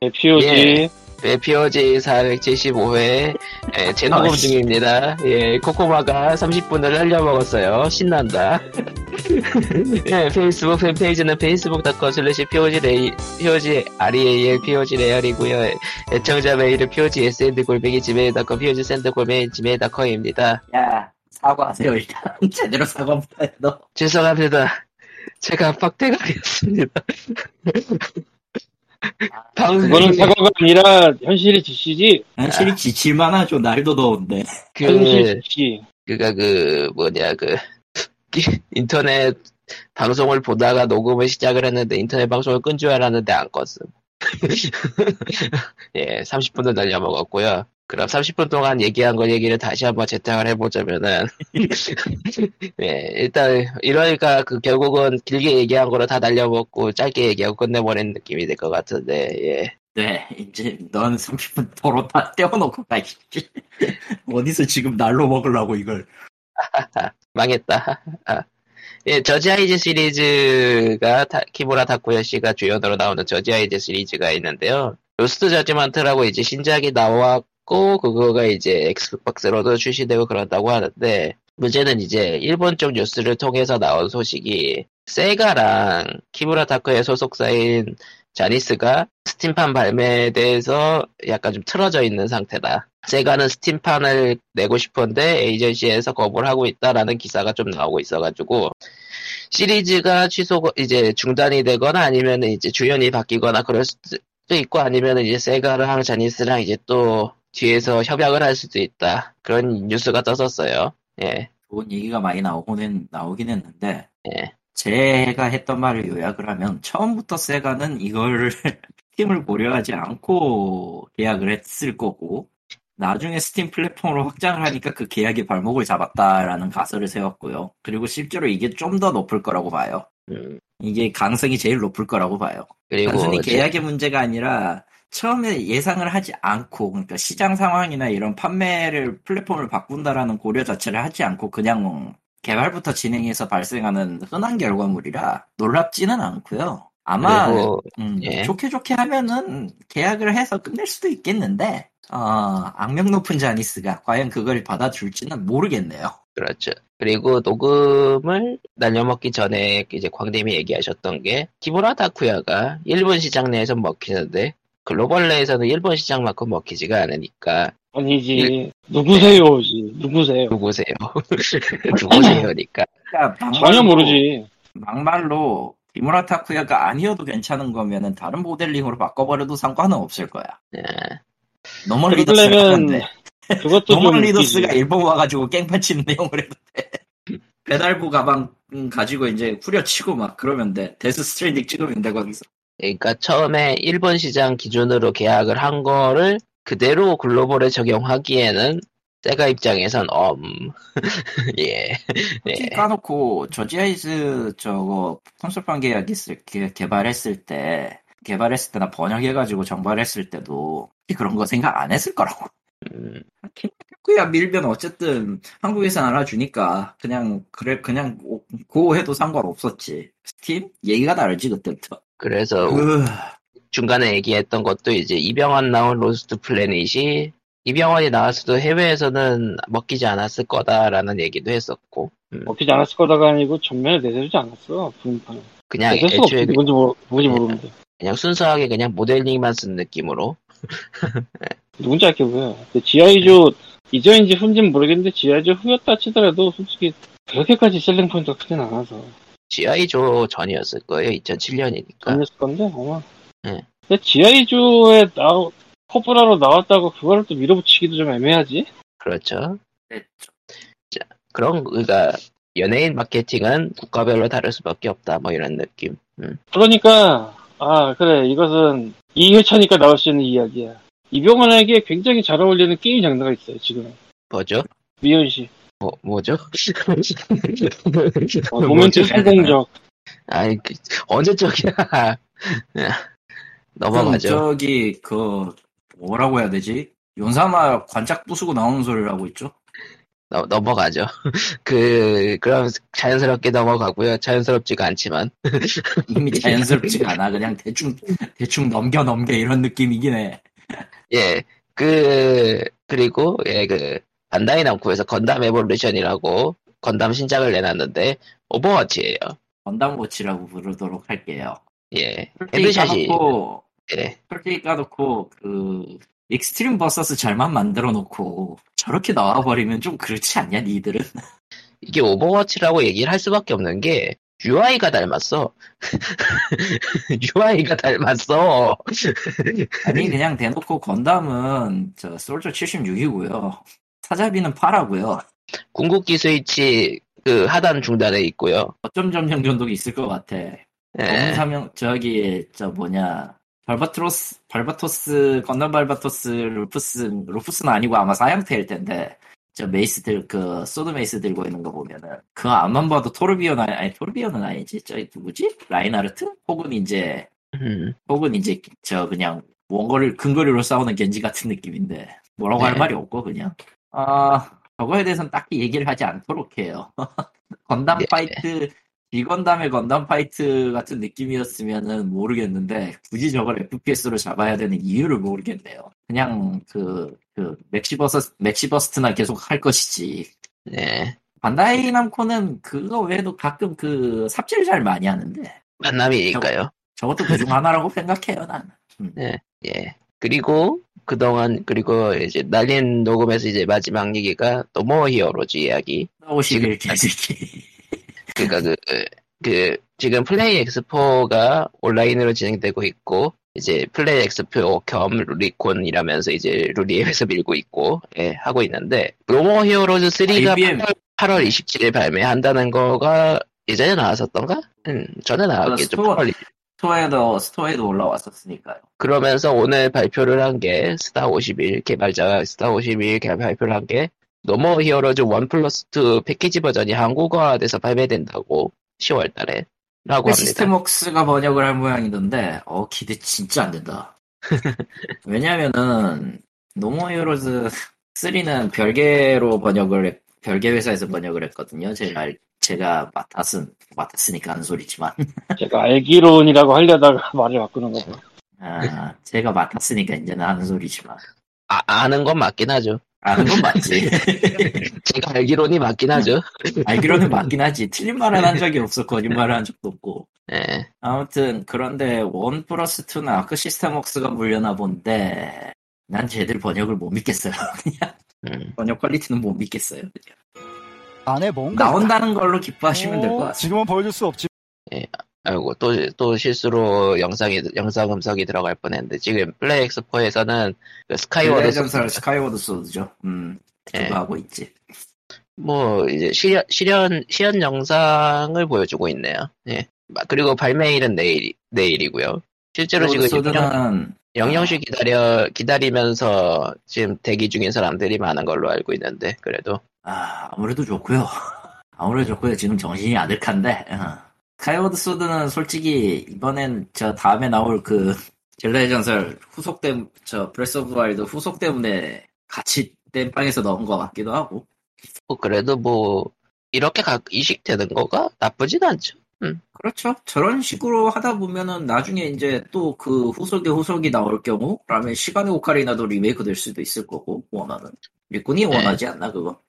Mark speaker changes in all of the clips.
Speaker 1: 네, POG.
Speaker 2: 예. 네, POG 475회 예, 재녹음. 중입니다. 예, 코코마가 30분을 날려먹었어요. 신난다. 예, 페이스북 팬페이지는 facebook.com slash POG 레이, POG REAL POG REAL이고요 애청자 메일은 POG SND 골뱅이 Gmail.com POG SEND 골뱅이 Gmail.com입니다.
Speaker 3: 야, 사과하세요, 일단. 제대로 사과부터 해, 너.
Speaker 2: 죄송합니다. 제가 빡대가리였습니다.
Speaker 1: 그거는 사과가 아니라 현실의 지시지.
Speaker 3: 현실이 지칠만 하죠, 날도 더운데.
Speaker 1: 현실
Speaker 2: 그,
Speaker 1: 지시.
Speaker 2: 그가 그, 뭐냐, 그, 인터넷 방송을 보다가 녹음을 시작을 했는데 인터넷 방송을 끈 줄 알았는데 안 껐음. 예, 30분을 날려먹었고요. 그럼 30분 동안 얘기한 거 얘기를 다시 한번 재탕을 해보자면은, 예, 일단, 이러니까 그 결국은 길게 얘기한 거로 다 날려먹고 짧게 얘기하고 끝내버린 느낌이 될 것 같은데, 예.
Speaker 3: 네, 이제 넌 30분 도로 다 떼어놓고 가야지. 어디서 지금 날로 먹으려고 이걸.
Speaker 2: 망했다. 아. 예, 저지 아이즈 시리즈가 타- 키무라 타쿠야 씨가 주연으로 나오는 저지 아이즈 시리즈가 있는데요. 로스트 저지먼트라고 이제 신작이 나 왔고 그거가 이제 엑스박스로도 출시되고 그런다고 하는데 문제는 이제 일본 쪽 뉴스를 통해서 나온 소식이 세가랑 키무라 타쿠의 소속사인 자니스가 스팀판 발매에 대해서 약간 좀 틀어져 있는 상태다. 세가는 스팀판을 내고 싶은데 에이전시에서 거부를 하고 있다라는 기사가 좀 나오고 있어가지고 시리즈가 취소 이제 중단이 되거나 아니면 이제 주연이 바뀌거나 그럴 수도 있고 아니면 이제 세가랑 자니스랑 이제 또 뒤에서 협약을 할 수도 있다 그런 뉴스가 떴었어요. 예,
Speaker 3: 좋은 얘기가 많이 나오고는, 나오긴 했는데,
Speaker 2: 예.
Speaker 3: 제가 했던 말을 요약을 하면, 처음부터 세가는 이걸 팀을 고려하지 않고 계약을 했을 거고, 나중에 스팀 플랫폼으로 확장을 하니까 그 계약의 발목을 잡았다라는 가설을 세웠고요. 그리고 실제로 이게 좀 더 높을 거라고 봐요.
Speaker 2: 음,
Speaker 3: 이게 가능성이 제일 높을 거라고 봐요.
Speaker 2: 그리고
Speaker 3: 단순히 계약의 문제가 아니라 처음에 예상을 하지 않고 그러니까 시장 상황이나 이런 판매를 플랫폼을 바꾼다라는 고려 자체를 하지 않고 그냥 개발부터 진행해서 발생하는 흔한 결과물이라 놀랍지는 않고요. 아마
Speaker 2: 그리고
Speaker 3: 음,
Speaker 2: 예.
Speaker 3: 좋게 좋게 하면은 계약을 해서 끝낼 수도 있겠는데 어, 악명 높은 자니스가 과연 그걸 받아줄지는 모르겠네요.
Speaker 2: 그렇죠. 그리고 녹음을 날려먹기 전에 이제 광님이 얘기하셨던 게 키무라 다쿠야가 일본 시장 내에서 먹히는데 글로벌 내에서는 일본 시장만큼 먹히지가 않으니까
Speaker 1: 아니지. 누구세요지. 누구세요?
Speaker 2: 누구세요? 누구세요니까
Speaker 3: 그러니까
Speaker 1: 전혀 모르지.
Speaker 3: 막말로 키무라 타쿠야가 아니어도 괜찮은 거면은 다른 모델링으로 바꿔버려도 상관은 없을 거야.
Speaker 2: 예.
Speaker 3: 노먼 리더스가
Speaker 1: 그러려면
Speaker 3: 한데
Speaker 1: 그것도 좀 노먼.
Speaker 3: 리더스가 일본 와가지고 깽판 치는 내용을 해도 돼. 배달부 가방 음, 가지고 이제 후려치고 막 그러면 돼. 데스 스트레이딩 찍으면 돼 거기서.
Speaker 2: 그러니까 처음에 일본 시장 기준으로 계약을 한 거를 그대로 글로벌에 적용하기에는 세가 입장에선 엄 예. 예.
Speaker 3: 까놓고 저지아이즈 저거 콘솔판 계약 있을 개, 개발했을 때 개발했을 때나 번역해가지고 정발했을 때도 그런 거 생각 안 했을 거라고.
Speaker 2: 음,
Speaker 3: 그야 밀면 어쨌든 한국에서 알아주니까 그냥 그래 그냥 오- 고 해도 상관없었지. 스팀 얘기가 다르지 그때부터.
Speaker 2: 그래서
Speaker 3: 으,
Speaker 2: 중간에 얘기했던 것도 이제 이병헌 나온 로스트 플래닛이 이병헌이 나왔어도 해외에서는 먹히지 않았을 거다라는 얘기도 했었고 음,
Speaker 1: 먹히지 않았을 거다가 아니고 전면에 내세우지 않았어. 분판.
Speaker 2: 그냥 애초에.
Speaker 1: 뭔지, 모르, 뭔지 모르는데.
Speaker 2: 그냥 순수하게 그냥 모델링만 쓴 느낌으로
Speaker 1: 누군지 알게 보여. 지아이조 이전인지 후인지는 모르겠는데 지아이조 후였다 치더라도 솔직히 그렇게까지 셀링 포인트가 크진 않아서.
Speaker 2: GI조 전이었을 거예요 2007년이니까
Speaker 1: 전했을 건데 아마.
Speaker 2: 네.
Speaker 1: 근데 지아이조에 나오 코브라로 나왔다고 그거를 또 밀어붙이기도 좀 애매하지.
Speaker 2: 그렇죠
Speaker 3: 그랬죠.
Speaker 2: 그런 그러니까 연예인 마케팅은 국가별로 다를 수밖에 없다 뭐 이런 느낌 음.
Speaker 1: 그러니까 아 그래 이것은 2회차니까 나올 수 있는 이야기야. 이병헌에게 굉장히 잘 어울리는 게임 장르가 있어요 지금.
Speaker 2: 뭐죠?
Speaker 1: 미연씨.
Speaker 2: 뭐, 뭐죠?
Speaker 1: 어, 모멘트 성공적.
Speaker 2: 아이 그, 언제적이야 넘어가죠
Speaker 3: 저기 그 뭐라고 해야 되지? 윤사마 관짝 부수고 나오는 소리를 하고 있죠.
Speaker 2: 넘- 넘어가죠. 그, 그럼 자연스럽게 넘어가고요. 자연스럽지가 않지만.
Speaker 3: 이미 자연스럽지가 않아. 그냥 대충, 대충 넘겨 넘겨 이런 느낌이긴 해.
Speaker 2: 예, 그, 그리고, 예, 그, 반다이 남코에서 건담 에볼루션이라고 건담 신작을 내놨는데, 오버워치예요
Speaker 3: 건담 워치라고 부르도록 할게요.
Speaker 2: 예, headshot이,
Speaker 3: 까놓고,
Speaker 2: 예,
Speaker 3: 솔직히 까놓고, 그, 익스트림 버서스 잘만 만들어 놓고, 저렇게 나와버리면 좀 그렇지 않냐, 니들은?
Speaker 2: 이게 오버워치라고 얘기를 할 수밖에 없는 게, UI가 닮았어. UI가 닮았어.
Speaker 3: 아니, 그냥 대놓고 건담은, 저, 솔저 76이고요. 사자비는 파라고요.
Speaker 2: 궁극기 스위치, 그, 하단 중단에 있고요.
Speaker 3: 어쩜 점점 전독이 있을 것 같아.
Speaker 2: 예,
Speaker 3: 사명, 저기, 저 뭐냐. 발바트로스, 발바토스, 건담 발바토스, 루프스, 루프스는 아니고 아마 4형태일 텐데, 저 mace 들, 그, sword mace 들고 있는 거 보면은, 그 앞만 봐도 토르비온, 아니, 아니, 토르비온은 아니지. 저, 누구지? 라인하르트? 혹은 이제,
Speaker 2: 음,
Speaker 3: 혹은 이제, 저, 그냥, 원거리, 근거리로 싸우는 겐지 같은 느낌인데, 뭐라고 할
Speaker 2: 네.
Speaker 3: 말이 없고, 그냥. 아, 저거에 대해서는 딱히 얘기를 하지 않도록 해요. 건담
Speaker 2: 네.
Speaker 3: 파이트, 비건담의 건담 파이트 같은 느낌이었으면은 모르겠는데, 굳이 저걸 FPS로 잡아야 되는 이유를 모르겠네요. 그냥 그, 그, 맥시부스, 맥시부스트나 계속 할 것이지.
Speaker 2: 네.
Speaker 3: 반다이 남코는 그거 외에도 가끔 그 삽질 잘 많이 하는데,
Speaker 2: 반남이니까요.
Speaker 3: 저것도 그중 하나라고 생각해요, 난.
Speaker 2: 예. 그리고 그동안 그리고 이제 날린 녹음에서 이제 마지막 얘기가 노모 히어로즈 이야기.
Speaker 3: 51 개새끼.
Speaker 2: 그러니까 그, 그 지금 플레이 엑스포가 온라인으로 진행되고 있고 이제 플레이 엑스포 겸 루리콘이라면서 이제 루리웹에서 밀고 있고 예, 하고 있는데 노모 히어로즈 3가
Speaker 3: IBM.
Speaker 2: 8월, 8월 27일 발매한다는 거가 예전에 나왔었던가? 음, 전에 나왔겠죠.
Speaker 3: 스토어.
Speaker 2: 8월
Speaker 3: 스토어에도, 스토어에도 올라왔었으니까요.
Speaker 2: 그러면서 오늘 발표를 한 게 스다 51 개발자가 스다 51 개발 발표를 한 게 노모 히어로즈 1 플러스 2 패키지 버전이 한국어화돼서 발매된다고 10월 달에 라고 합니다.
Speaker 3: 시스템웍스가 번역을 할 모양이던데, 어, 기대 진짜 안 된다. 왜냐면은, 노모 히어로즈 3는 별개로 번역을, 했- 별개 회사에서 번역을 했거든요. 제가, 알- 제가 맡았은, 맡았으니까 하는 소리지만.
Speaker 1: 제가 알기론이라고 하려다가 말을 바꾸는 거 봐.
Speaker 3: 아, 제가 맡았으니까 이제는 하는 소리지만.
Speaker 2: 아, 아는 건 맞긴 하죠.
Speaker 3: 아는 건 맞지.
Speaker 2: 제가 알기론이 맞긴 하죠.
Speaker 3: 알기로는 맞긴 하지. 틀린 말은 한 적이 없어. 거짓말을 한 적도 없고.
Speaker 2: 예.
Speaker 3: 아무튼 그런데 one plus 2는 아크 시스템웍스가 물었나 본데 난 쟤들 번역을 못 믿겠어요. 그냥
Speaker 2: 음.
Speaker 3: 번역 퀄리티는 못 믿겠어요. 그냥.
Speaker 4: 안에 뭔가
Speaker 3: 나온다는 걸로 기뻐하시면 될것
Speaker 4: 어,
Speaker 3: 같아요.
Speaker 4: 지금은 보여줄 수 없지.
Speaker 2: 아이고 또, 또 실수로 영상이 영상 음성이 들어갈 뻔했는데 지금 플레이 엑스포에서는 그 스카이워드
Speaker 3: 전설 스카이워드 소드죠. 음,
Speaker 2: 예.
Speaker 3: 하고 있지.
Speaker 2: 뭐 이제 시연 시연 시연 영상을 보여주고 있네요. 예. 마- 그리고 발매일은 내일 내일이고요. 실제로 지금
Speaker 3: 소드는
Speaker 2: 영영시 기다려 기다리면서 지금 대기 중인 사람들이 많은 걸로 알고 있는데 그래도
Speaker 3: 아, 아무래도 좋고요. 아무래도 좋고요. 지금 정신이 아득한데. 어. 스카이워드 소드는 솔직히 이번엔 저 다음에 나올 그 젤다의 전설 후속 때문에 저 브레스 오브 와일드 후속 때문에 같이 땜빵에서 넣은 것 같기도 하고.
Speaker 2: 뭐 그래도 뭐 이렇게 각 이식되는 거가 나쁘진 않죠.
Speaker 3: 그렇죠. 저런 식으로 하다 보면은 나중에 이제 또 그 후속에 후속이 나올 경우, 라면 시간의 오카리나도 리메이크 될 수도 있을 거고, 원하는. 닌텐도 원하지 않나, 그거.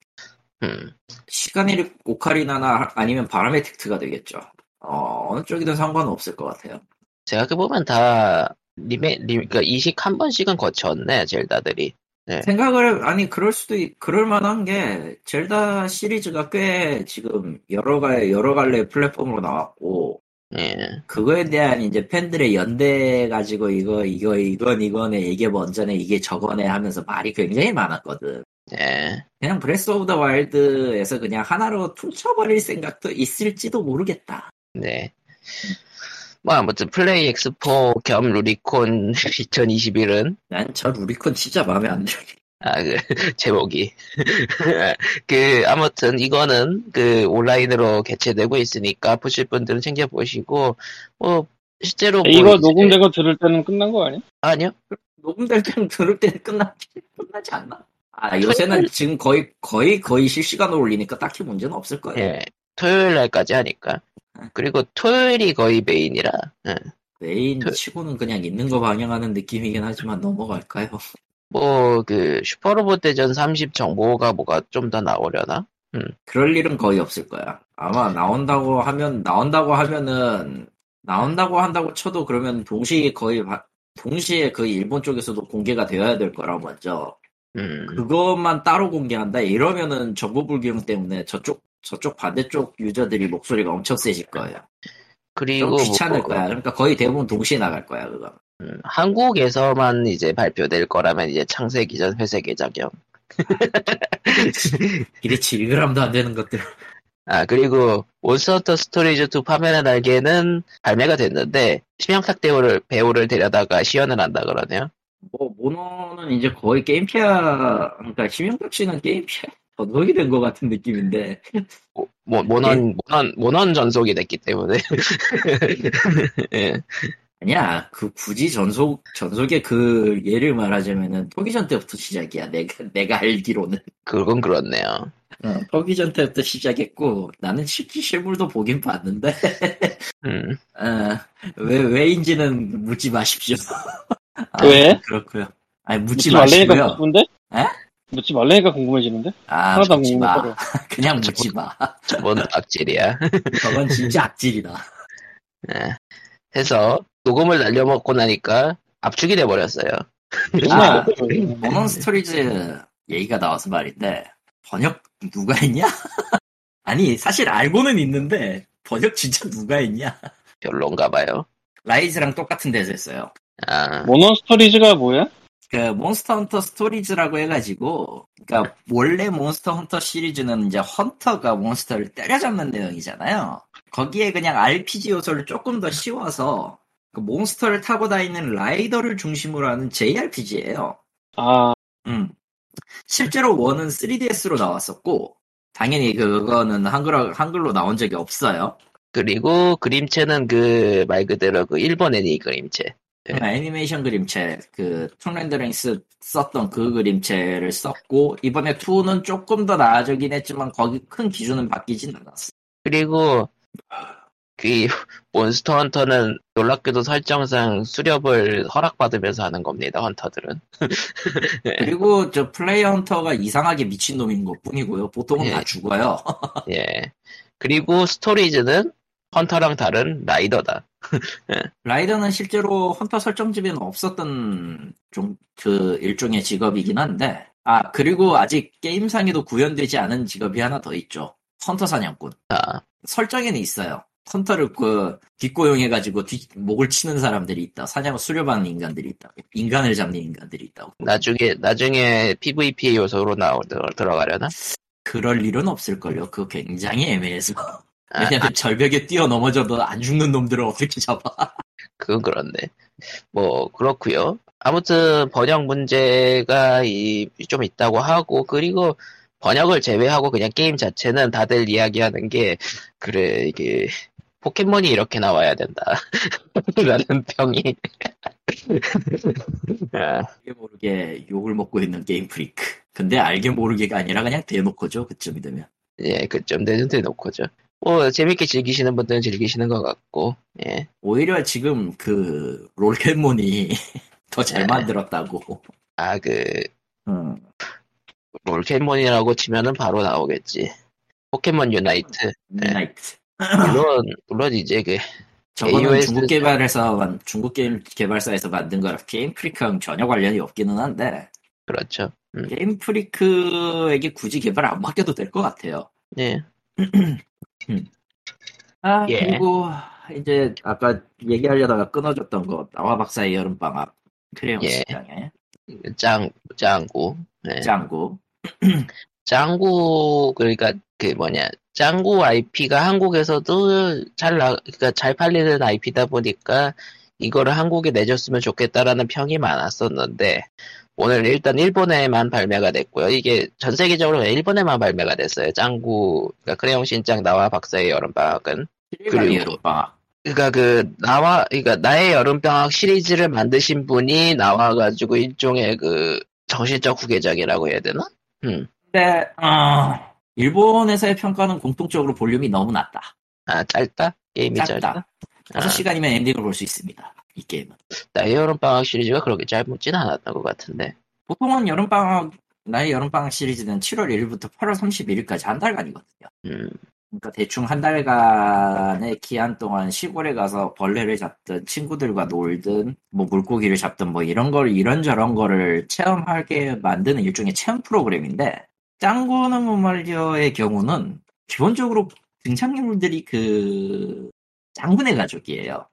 Speaker 2: 음.
Speaker 3: 시간의 오카리나나 아니면 바람의 택트가 되겠죠. 어, 어느 쪽이든 상관은 없을 것 같아요.
Speaker 2: 생각해보면 다 리메 리, 그러니까 이식 한 번씩은 거쳤네 젤다들이.
Speaker 3: 생각을, 아니, 그럴 수도, 있, 그럴 만한 게, 젤다 시리즈가 꽤 지금 여러 가, 여러 갈래 플랫폼으로 나왔고,
Speaker 2: 예.
Speaker 3: 그거에 대한 이제 팬들의 연대 가지고 이거, 이거, 이건 이거네, 이게 먼저네, 이게 저거네 하면서 말이 굉장히 많았거든.
Speaker 2: 예.
Speaker 3: 그냥 브레스 오브 더 와일드에서 그냥 하나로 퉁쳐버릴 생각도 있을지도 모르겠다.
Speaker 2: 네. 뭐 아무튼 플레이 엑스포 겸 루리콘 2021은
Speaker 3: 난 저 루리콘 진짜 마음에 안 들어.
Speaker 2: 아, 그, 제목이. 그, 아무튼, 이거는, 그, 온라인으로 개최되고 있으니까, 보실 분들은 챙겨보시고, 뭐, 실제로. 뭐
Speaker 1: 이거
Speaker 2: 이제-
Speaker 1: 녹음되고 들을 때는 끝난 거 아니야?
Speaker 2: 아니요.
Speaker 3: 녹음될 때는 들을 때는 끝나지, 끝나지 않나? 아 요새는 지금 거의 거의 거의 실시간으로 올리니까 딱히 문제는 없을 거예요.
Speaker 2: 예. 토요일 날까지 하니까. 그리고 토요일이 거의 메인이라. 예.
Speaker 3: 메인
Speaker 2: 그-
Speaker 3: 치고는 그냥 있는 거 방영하는 느낌이긴 하지만 넘어갈까요?
Speaker 2: 뭐, 그, 슈퍼로봇 대전 30 정보가 뭐가 좀 더 나오려나?
Speaker 3: 그럴 일은 거의 없을 거야. 아마 나온다고 하면 나온다고 하면은 나온다고 한다고 쳐도 그러면 동시에 거의 바- 동시에 그 일본 쪽에서도 공개가 되어야 될 거라 먼저
Speaker 2: 음,
Speaker 3: 그것만 따로 공개한다 이러면은 정보 불균형 때문에 저쪽 저쪽 반대쪽 유저들이 목소리가 엄청 세질 거예요.
Speaker 2: 그리고
Speaker 3: 좀 귀찮을
Speaker 2: 뭐,
Speaker 3: 거야. 그러니까 거의 대부분 동시에 나갈 거야 그거.
Speaker 2: 음, 한국에서만 이제 발표될 거라면 이제 창세기 전 회색의 작용.
Speaker 3: 기대치 1g도 안 되는 것들.
Speaker 2: 아, 그리고 몬스터헌터 스토리즈 2 파멸의 날개는 발매가 됐는데, 심형탁 배우를, 배우를 데려다가 시연을 한다 그러네요.
Speaker 3: 뭐 모넌은 이제 거의 게임 피아 그러니까 심형탁 씨는 게임 피아 전속이 된 것 같은 느낌인데
Speaker 2: 모, 모, 모넌, 모넌, 모넌 전속이 됐기 때문에. 예.
Speaker 3: 아니야 그 굳이 전속 전속의 그 예를 말하자면은 토귀전 때부터 시작이야 내가 내가 알기로는
Speaker 2: 그건 그렇네요.
Speaker 3: 어, 토기전 때부터 시작했고 나는 실제 실물도 보긴 봤는데
Speaker 2: 음,
Speaker 3: 어, 왜 왜인지는 묻지 마십시오. 아,
Speaker 1: 왜?
Speaker 3: 그렇고요. 아니 묻지,
Speaker 1: 묻지 말래니까
Speaker 3: 마시고요.
Speaker 1: 궁금한데?
Speaker 3: 에?
Speaker 1: 묻지 말래니까 궁금해지는데?
Speaker 3: 아
Speaker 1: 하나도 안
Speaker 3: 묻지 마. 그냥 묻지 마.
Speaker 2: 저번 악질이야.
Speaker 3: 저건 진짜 악질이다.
Speaker 2: 예. 해서, 녹음을 날려먹고 나니까 압축이 돼버렸어요.
Speaker 3: 아,
Speaker 1: 그
Speaker 3: 모넌 스토리즈 얘기가 나와서 말인데 번역 누가 했냐? 아니 사실 알고는 있는데 번역 진짜 누가 했냐?
Speaker 2: 별론가 봐요.
Speaker 3: 라이즈랑 똑같은 데서 했어요.
Speaker 2: 아,
Speaker 1: 모넌 스토리즈가 뭐야?
Speaker 3: 그 몬스터 헌터 스토리즈라고 해가지고 그러니까 원래 몬스터 헌터 시리즈는 이제 헌터가 몬스터를 때려잡는 내용이잖아요. 거기에 그냥 RPG 요소를 조금 더 씌워서 그 몬스터를 타고 다니는 라이더를 중심으로 하는 JRPG예요.
Speaker 1: 아,
Speaker 3: 음. 실제로 원은 3DS로 나왔었고, 당연히 그거는 한글로, 한글로 나온 적이 없어요.
Speaker 2: 그리고 그림체는 그 말 그대로 그 일본 애니 그림체. 네.
Speaker 3: 음, 애니메이션 그림체, 그, 툰랜드랭스 썼던 그 그림체를 썼고, 이번에 2는 조금 더 나아지긴 했지만, 거기 큰 기준은 바뀌진 않았어.
Speaker 2: 그리고 그 몬스터 헌터는 놀랍게도 설정상 수렵을 허락받으면서 하는 겁니다. 헌터들은.
Speaker 3: 그리고 저 플레이어 헌터가 이상하게 미친 놈인 것 뿐이고요. 보통은
Speaker 2: 예.
Speaker 3: 다 죽어요.
Speaker 2: 예. 그리고 스토리즈는 헌터랑 다른 라이더다.
Speaker 3: 라이더는 실제로 헌터 설정집에는 없었던 좀 그 일종의 직업이긴 한데 아 그리고 아직 게임상에도 구현되지 않은 직업이 하나 더 있죠. 헌터 사냥꾼.
Speaker 2: 아,
Speaker 3: 설정에는 있어요. 헌터를 그 뒷고용해가지고 뒷 목을 치는 사람들이 있다. 사냥을 수렵하는 인간들이 있다. 인간을 잡는 인간들이 있다고.
Speaker 2: 나중에 나중에 PVP 요소로 나오 들어가려나?
Speaker 3: 그럴 일은 없을걸요. 그거 굉장히 애매해서.
Speaker 2: 아,
Speaker 3: 왜냐면 절벽에 뛰어 넘어져도 안 죽는 놈들을 어떻게 잡아
Speaker 2: 그건 그런데 뭐 그렇고요. 아무튼 번역 문제가 이, 좀 있다고 하고 그리고 번역을 제외하고 그냥 게임 자체는 다들 이야기하는 게 그래 이게 포켓몬이 이렇게 나와야 된다 라는 평이 아,
Speaker 3: 알게 모르게 욕을 먹고 있는 게임 프리크. 근데 알게 모르게가 아니라 그냥 대놓고죠. 그쯤이 되면.
Speaker 2: 예 그쯤 되면 대놓고죠. 뭐 재밌게 즐기시는 분들은 즐기시는 것 같고 예
Speaker 3: 오히려 지금 그 롤켓몬이 더 잘
Speaker 2: 네.
Speaker 3: 만들었다고.
Speaker 2: 아 그
Speaker 3: 음.
Speaker 2: 롤켓몬이라고 치면은 바로 나오겠지. 포켓몬 유나이트.
Speaker 3: 유나이트.
Speaker 2: 물론 물론 이제 그
Speaker 3: 저거는
Speaker 2: AOS
Speaker 3: 중국 개발에서 만- 중국 게임 개발사에서 만든 거라 게임 프리크랑 전혀 관련이 없기는 한데
Speaker 2: 그렇죠. 음,
Speaker 3: 게임 프리크에게 굳이 개발 안 맡겨도 될 것 같아요.
Speaker 2: 예.
Speaker 3: 아
Speaker 2: 예.
Speaker 3: 그리고 이제 아까 얘기하려다가 끊어졌던 거 나와 박사의 여름방학 크레용
Speaker 2: 예.
Speaker 3: 시장에
Speaker 2: 짱 짱구. 네.
Speaker 3: 짱구
Speaker 2: 짱구 그러니까 그 뭐냐 짱구 IP가 한국에서도 잘 나, 그러니까 잘 팔리는 IP다 보니까 이거를 한국에 내줬으면 좋겠다라는 평이 많았었는데 오늘 일단 일본에만 발매가 됐고요. 이게 전 세계적으로 일본에만 발매가 됐어요. 짱구 그러니까 크레용 신짱 나와 박사의 여름방학은
Speaker 3: 그리고 여름방학
Speaker 2: 그러니까 그 나와 그러니까 나의 여름방학 시리즈를 만드신 분이 나와가지고 일종의 그 정신적 후계작이라고 해야 되나? 음.
Speaker 3: 근데 어, 일본에서의 평가는 공통적으로 볼륨이 너무 낮다.
Speaker 2: 아 짧다? 게임이 짧다?
Speaker 3: 짧다. 5시간이면 엔딩을 볼 수 있습니다. 이 게임은.
Speaker 2: 나의 여름방학 시리즈가 그렇게 짧지는 않았던 것 같은데
Speaker 3: 보통은 여름방학, 나의 여름방학 시리즈는 7월 1일부터 8월 31일까지 한 달간이거든요.
Speaker 2: 음,
Speaker 3: 그러니까 대충 한 달간의 기한 동안 시골에 가서 벌레를 잡든 친구들과 놀든 뭐 물고기를 잡든 뭐 이런 걸 이런저런 거를 체험하게 만드는 일종의 체험 프로그램인데 짱구는 못 말려의 경우는 기본적으로 등장인물들이 그 짱구네 가족이에요.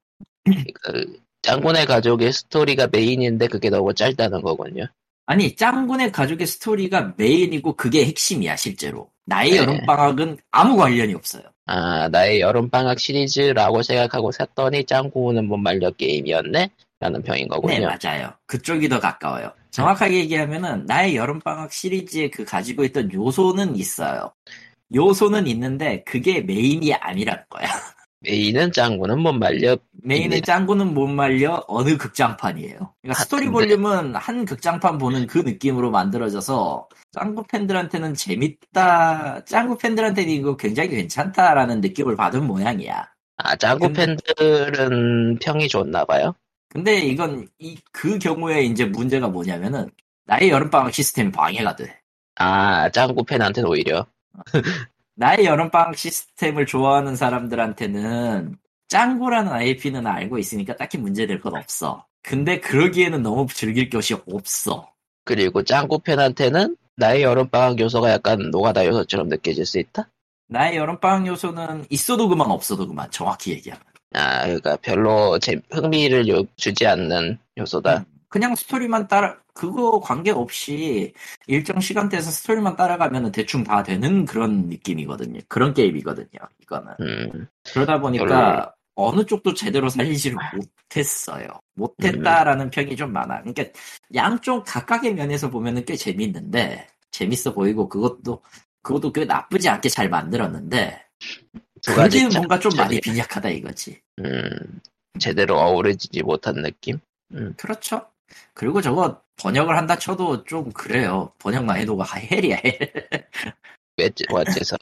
Speaker 2: 그 짱구네 가족의 스토리가 메인인데 그게 너무 짧다는 거군요
Speaker 3: 아니 짱구네 가족의 스토리가 메인이고 그게 핵심이야 실제로. 나의
Speaker 2: 네.
Speaker 3: 여름방학은 아무 관련이 없어요.
Speaker 2: 아 나의 여름방학 시리즈라고 생각하고 샀더니 짱구는 못 말려 게임이었네? 라는 평인
Speaker 3: 네,
Speaker 2: 거군요
Speaker 3: 맞아요. 그쪽이 더 가까워요. 정확하게 얘기하면은 나의 여름방학 시리즈에 그 가지고 있던 요소는 있어요. 요소는 있는데 그게 메인이 아니라는 거야.
Speaker 2: 메인은 짱구는 못 말려
Speaker 3: 메인은
Speaker 2: 네.
Speaker 3: 짱구는 못 말려 어느 극장판이에요. 그러니까
Speaker 2: 아,
Speaker 3: 스토리 볼륨은 한 극장판 보는 그 느낌으로 만들어져서 짱구 팬들한테는 재밌다. 짱구 팬들한테는 이거 굉장히 괜찮다라는 느낌을 받은 모양이야.
Speaker 2: 아 짱구
Speaker 3: 근데-
Speaker 2: 팬들은 평이 좋나 봐요
Speaker 3: 근데 이건 이 그 경우에 이제 문제가 뭐냐면은 나의 여름방학 시스템이 방해가 돼.
Speaker 2: 아 짱구 팬한테는 오히려
Speaker 3: 나의 여름방학 시스템을 좋아하는 사람들한테는 짱구라는 IP는 알고 있으니까 딱히 문제될 건 없어. 근데 그러기에는 너무 즐길 것이 없어.
Speaker 2: 그리고 짱구 팬한테는 나의 여름방학 요소가 약간 노가다 요소처럼 느껴질 수 있다?
Speaker 3: 나의 여름방학 요소는 있어도 그만 없어도 그만 정확히 얘기하면.
Speaker 2: 아, 그러니까 별로 재, 흥미를 요- 주지 않는 요소다.
Speaker 3: 음, 그냥 스토리만 따라 그거 관계없이 일정 시간대에서 스토리만 따라가면 대충 다 되는 그런 느낌이거든요. 그런 게임이거든요. 이거는.
Speaker 2: 음,
Speaker 3: 그러다 보니까 어느 쪽도 제대로 살리지를 못했어요. 못했다라는 평이 좀 많아. 그러니까 양쪽 각각의 면에서 보면은 꽤 재밌는데 재밌어 보이고 그것도 그것도 꽤 나쁘지 않게 잘 만들었는데 그게
Speaker 2: 참
Speaker 3: 뭔가 좀 많이 빈약하다 이거지.
Speaker 2: 음, 제대로 어우러지지 못한 느낌?
Speaker 3: 그렇죠. 그리고 저거 번역을 한다 쳐도 좀 그래요. 번역 난이도가 헬이야 헬.
Speaker 2: 왜, 어째서?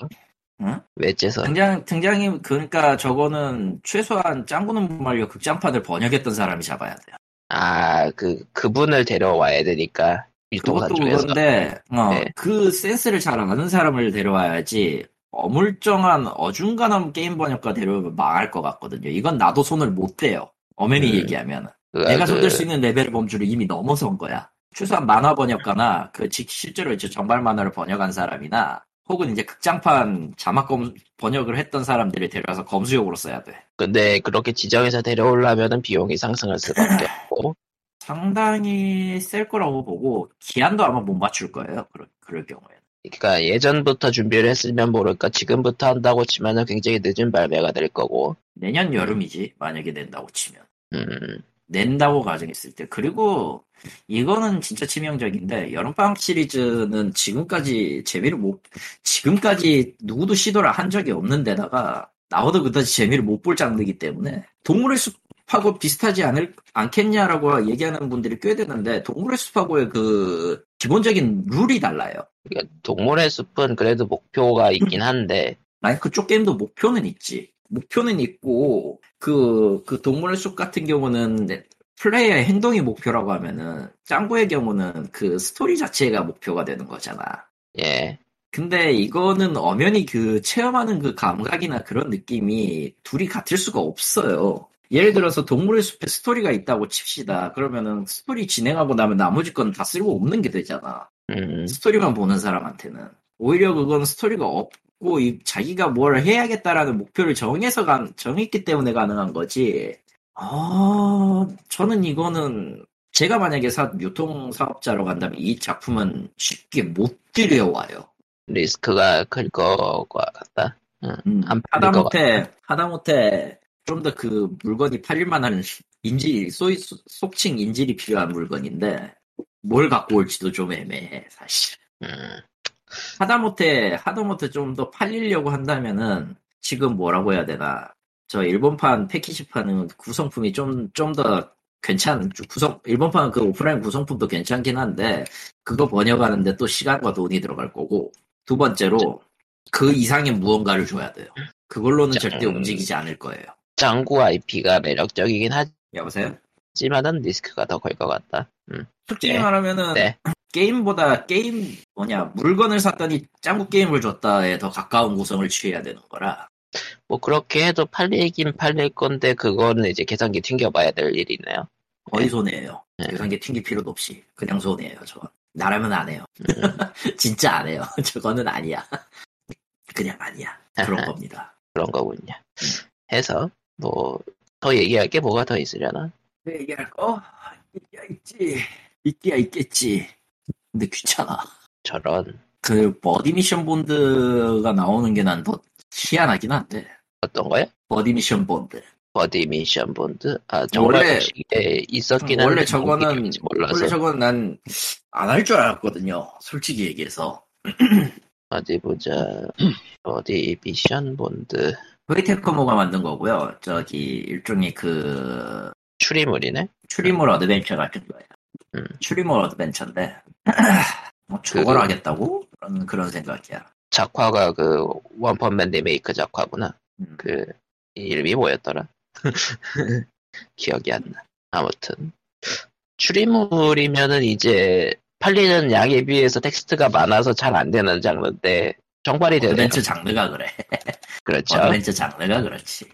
Speaker 3: 응?
Speaker 2: 왜째서?
Speaker 3: 등장 등장이 그러니까 저거는 최소한 짱구는 말려 극장판을 번역했던 사람이 잡아야 돼요.
Speaker 2: 아, 그, 그분을 데려와야 되니까,
Speaker 3: 그것도. 그건데 어,
Speaker 2: 네.
Speaker 3: 그 센스를 잘 아는 사람을 데려와야지 어물쩡한 어중간한 게임 번역가 데려오면 망할 것 같거든요. 이건 나도 손을 못 대요. 엄연히
Speaker 2: 음.
Speaker 3: 얘기하면
Speaker 2: 그,
Speaker 3: 내가
Speaker 2: 그,
Speaker 3: 손댈 수 있는 레벨의 범주를 이미 넘어선 거야. 최소한 만화 번역가나 그 지- 실제로 이제 정발 만화를 번역한 사람이나 혹은 이제 극장판 자막 검 번역을 했던 사람들을 데려와서 검수용으로 써야 돼.
Speaker 2: 근데 그렇게 지정해서 데려오려면은 비용이 상승할 수밖에 없고,
Speaker 3: 상당히 셀 거라고 보고 기한도 아마 못 맞출 거예요. 그럴, 그럴 경우에.
Speaker 2: 그러니까 예전부터 준비를 했으면 모를까 지금부터 한다고 치면은 굉장히 늦은 발매가 될 거고,
Speaker 3: 내년 여름이지 만약에 낸다고 치면
Speaker 2: 음,
Speaker 3: 낸다고 가정했을 때 그리고 이거는 진짜 치명적인데 여름방학 시리즈는 지금까지 재미를 못 지금까지 누구도 시도를 한 적이 없는 데다가 나와도 그다지 재미를 못 볼 장르이기 때문에 동물의 숲하고 비슷하지 않을 않겠냐라고 얘기하는 분들이 꽤 되는데 동물의 숲하고의 그 기본적인 룰이 달라요.
Speaker 2: 그러니까 동물의 숲은 그래도 목표가 있긴 한데,
Speaker 3: 아니 그쪽 게임도 목표는 있지. 목표는 있고 그, 그 동물의 숲 같은 경우는 플레이어의 행동이 목표라고 하면은 짱구의 경우는 그 스토리 자체가 목표가 되는 거잖아.
Speaker 2: 예,
Speaker 3: 근데 이거는 엄연히 그 체험하는 그 감각이나 그런 느낌이 둘이 같을 수가 없어요. 예를 들어서 동물의 숲에 스토리가 있다고 칩시다. 그러면은 스토리 진행하고 나면 나머지 건 다 쓸모 없는 게 되잖아.
Speaker 2: 음,
Speaker 3: 스토리만 보는 사람한테는 오히려 그건 스토리가 없 고 이- 자기가 뭘 해야겠다라는 목표를 정해서 간, 정했기 때문에 가능한 거지. 아, 저는 이거는 제가 만약에 사, 유통 사업자로 간다면 이 작품은 쉽게 못 들여와요.
Speaker 2: 리스크가 클 것 같다.
Speaker 3: 음,
Speaker 2: 안 팔릴 것
Speaker 3: 하다못해 하다못해 좀 더 그 물건이 팔릴 만한 인질 소, 속칭 인질이 필요한 물건인데 뭘 갖고 올지도 좀 애매해 사실.
Speaker 2: 음,
Speaker 3: 하다못해 하다못해 좀 더 팔리려고 한다면은 지금 뭐라고 해야 되나 저 일본판 패키지판은 구성품이 좀 좀 더 괜찮은 구성 일본판 그 오프라인 구성품도 괜찮긴 한데 그거 번역하는데 또 시간과 돈이 들어갈 거고 두 번째로 그 이상의 무언가를 줘야 돼요. 그걸로는
Speaker 2: 짱.
Speaker 3: 절대 움직이지 않을 거예요.
Speaker 2: 짱구 IP가 매력적이긴
Speaker 3: 여보세요?
Speaker 2: 하지만은 리스크가 더 클 것 같다. 음.
Speaker 3: 솔직히
Speaker 2: 네.
Speaker 3: 말하면은
Speaker 2: 네.
Speaker 3: 게임보다 게임 뭐냐 물건을 샀더니 짱구 게임을 줬다에 더 가까운 구성을 취해야 되는 거라
Speaker 2: 뭐 그렇게 해도 팔리긴 팔릴 건데 그거는 이제 계산기 튕겨봐야 될 일이네요.
Speaker 3: 거의 손해예요.
Speaker 2: 네.
Speaker 3: 계산기 튕길 필요도 없이 그냥 손해예요. 저건 나라면 안 해요.
Speaker 2: 음.
Speaker 3: 진짜 안 해요. 저거는 아니야. 그냥 아니야. 그런 겁니다.
Speaker 2: 그런 거군요. 해서 뭐 더 얘기할 게 뭐가 더 있으려나?
Speaker 3: 왜 얘기할 거? 있기야 있지. 있기야 있겠지. 근데 귀찮아.
Speaker 2: 저런
Speaker 3: 그 버디 미션 본드가 나오는 게 난 더 희한하긴 한데.
Speaker 2: 어떤 거요?
Speaker 3: 버디 미션 본드.
Speaker 2: 버디 미션 본드? 아 정말
Speaker 3: 원래-
Speaker 2: 시기에 있었긴
Speaker 3: 원래
Speaker 2: 한데
Speaker 3: 저거는
Speaker 2: 뭔지 몰라서
Speaker 3: 원래 저건 난 안 할 줄 알았거든요. 솔직히 얘기해서.
Speaker 2: 어디 보자. 버디 미션 본드
Speaker 3: 코에이 테크모가 만든 거고요. 저기 일종의 그
Speaker 2: 추리물이네.
Speaker 3: 추리물 어드벤처 같은 거예요.
Speaker 2: 음.
Speaker 3: 추리물 어드벤처인데 뭐 저걸
Speaker 2: 그-
Speaker 3: 하겠다고? 그런 그런 생각이야.
Speaker 2: 작화가 그 원펀맨 리메이크 작화구나.
Speaker 3: 음.
Speaker 2: 그 이름이 뭐였더라? 기억이 안 나. 아무튼 추리물이면은 이제 팔리는 양에 비해서 텍스트가 많아서 잘 안 되는 장르인데 정발이 되네요.
Speaker 3: 어드벤처 장르가 그래.
Speaker 2: 그렇죠.
Speaker 3: 어드벤처 장르가 그렇지.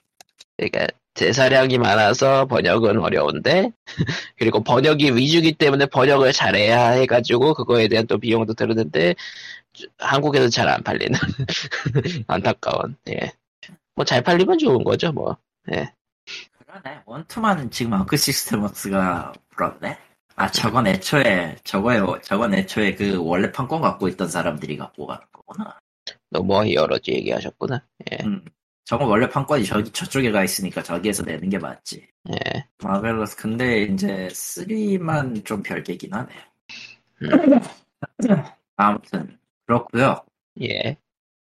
Speaker 2: 그러니까 대사량이 많아서 번역은 어려운데 그리고 번역이 위주기 때문에 번역을 잘해야 해가지고 그거에 대한 또 비용도 들었는데 한국에서 잘 안 팔리는 안타까운 예. 뭐 잘 팔리면 좋은 거죠 뭐.
Speaker 3: 그러네. one two만 지금 아크 시스템웍스가 불었네. 아 저건 애초에 저거에 저건 애초에 그 원래 판권 갖고 있던 사람들이 갖고 가는 거구나.
Speaker 2: 노모 히어로즈 얘기하셨구나. 예.
Speaker 3: 음. 저건 원래 판권이 저기 저쪽에 가 있으니까 저기에서 내는 게 맞지.
Speaker 2: 예.
Speaker 3: 마벨러스 근데 이제 3만 좀 별개긴 하네.
Speaker 2: 음.
Speaker 3: 아무튼 그렇고요.
Speaker 2: 예.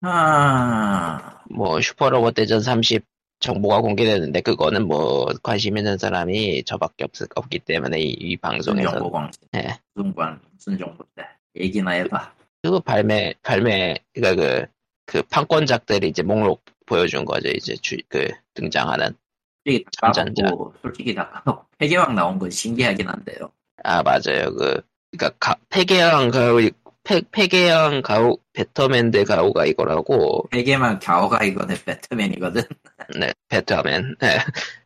Speaker 3: 아
Speaker 2: 뭐 슈퍼로봇 대전 30 정보가 공개됐는데 그거는 뭐 관심 있는 사람이 저밖에 없, 없기 때문에 이, 이 방송에서
Speaker 3: 정보 광신
Speaker 2: 예.
Speaker 3: 무슨 관 무슨 정보인데 얘기나 해봐.
Speaker 2: 그거 발매 발매 그러니까 그, 그 판권작들이 이제 목록 보여준 거죠 이제 주, 그 등장하는
Speaker 3: 솔직히. 까먹고 솔직히 다 까먹고 폐계왕 나온 건 신기하긴 한데요.
Speaker 2: 아 맞아요 그 그러니까 가, 폐계왕 가오 폐, 폐계왕 가오 배터맨 대 가오가 이거라고
Speaker 3: 폐계만 겨우가 이거는 배트맨이거든.
Speaker 2: 네 배터맨 네.